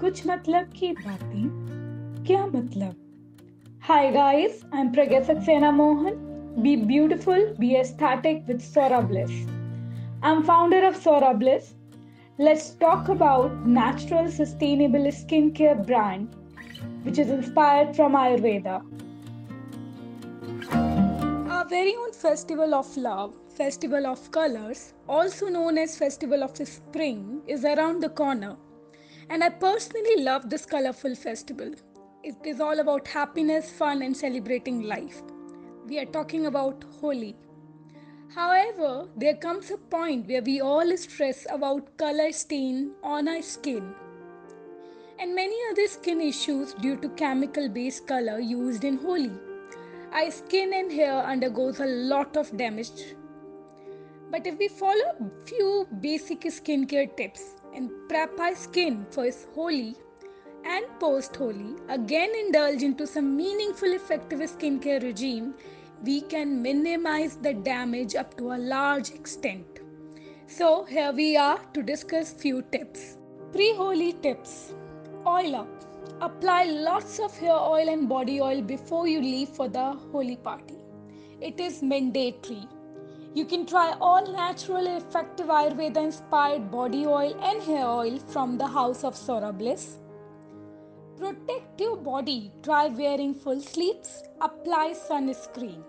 कुछ मतलब की बातें क्या मतलब Hi guys, I'm Pragya Saxena Mohan. Be beautiful, be aesthetic with Sora Bliss. I'm founder of Sora Bliss. Let's talk about natural sustainable skincare brand which is inspired from Ayurveda. Our very own festival of love, festival of colors, also known as festival of spring, is around the corner. And I personally love this colorful festival. It is all about happiness, fun, and celebrating life. We are talking about Holi. However, there comes a point where we all stress about color stain on our skin and many other skin issues due to chemical based color used in Holi. Our skin and hair undergoes a lot of damage. But if we follow few basic skincare tips and prep our skin for Holi and post Holi, again indulge into some meaningful effective skincare regime, we can minimize the damage up to a large extent. So here we are to discuss few tips. Pre-Holi tips. Oil up. Apply lots of hair oil and body oil before you leave for the Holi party. It is mandatory. You can try all natural effective Ayurveda inspired body oil and hair oil from the house of Swara Bliss. Protect your body. Try wearing full sleeves. Apply sunscreen.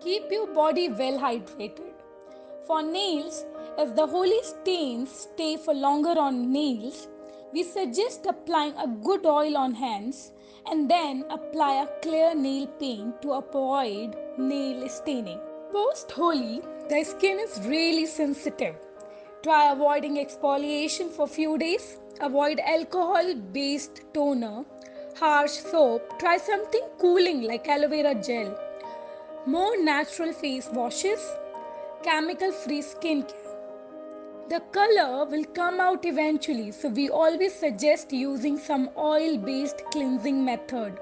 Keep your body well hydrated. For nails, if the Holi stains stay for longer on nails, we suggest applying a good oil on hands and then apply a clear nail paint to avoid nail staining. Post Holi, the skin is really sensitive. Try avoiding exfoliation for few days Avoid alcohol based toner, harsh soap. Try something cooling like aloe vera gel. More natural face washes, chemical free skincare. The color will come out eventually, so we always suggest using some oil based cleansing method.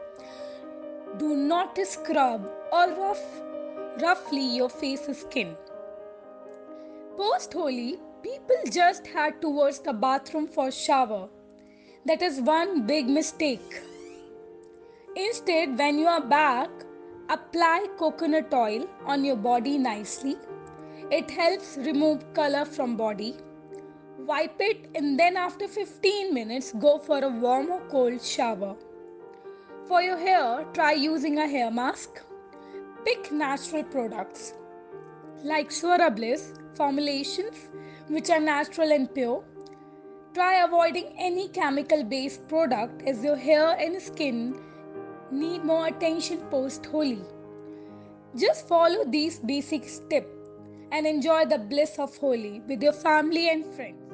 Do not scrub or rough roughly your face skin. Post Holi, People just head towards the bathroom for shower. That is one big mistake. Instead, when you are back, apply coconut oil on your body nicely. It helps remove color from body. Wipe it and then after 15 minutes go for a warm or cold shower. For your hair, try using a hair mask. Pick natural products like Swara Bliss formulations which are natural and pure. Try avoiding any chemical based product as your hair and skin need more attention post Holi. Just follow these basic steps and enjoy the bliss of Holi with your family and friends.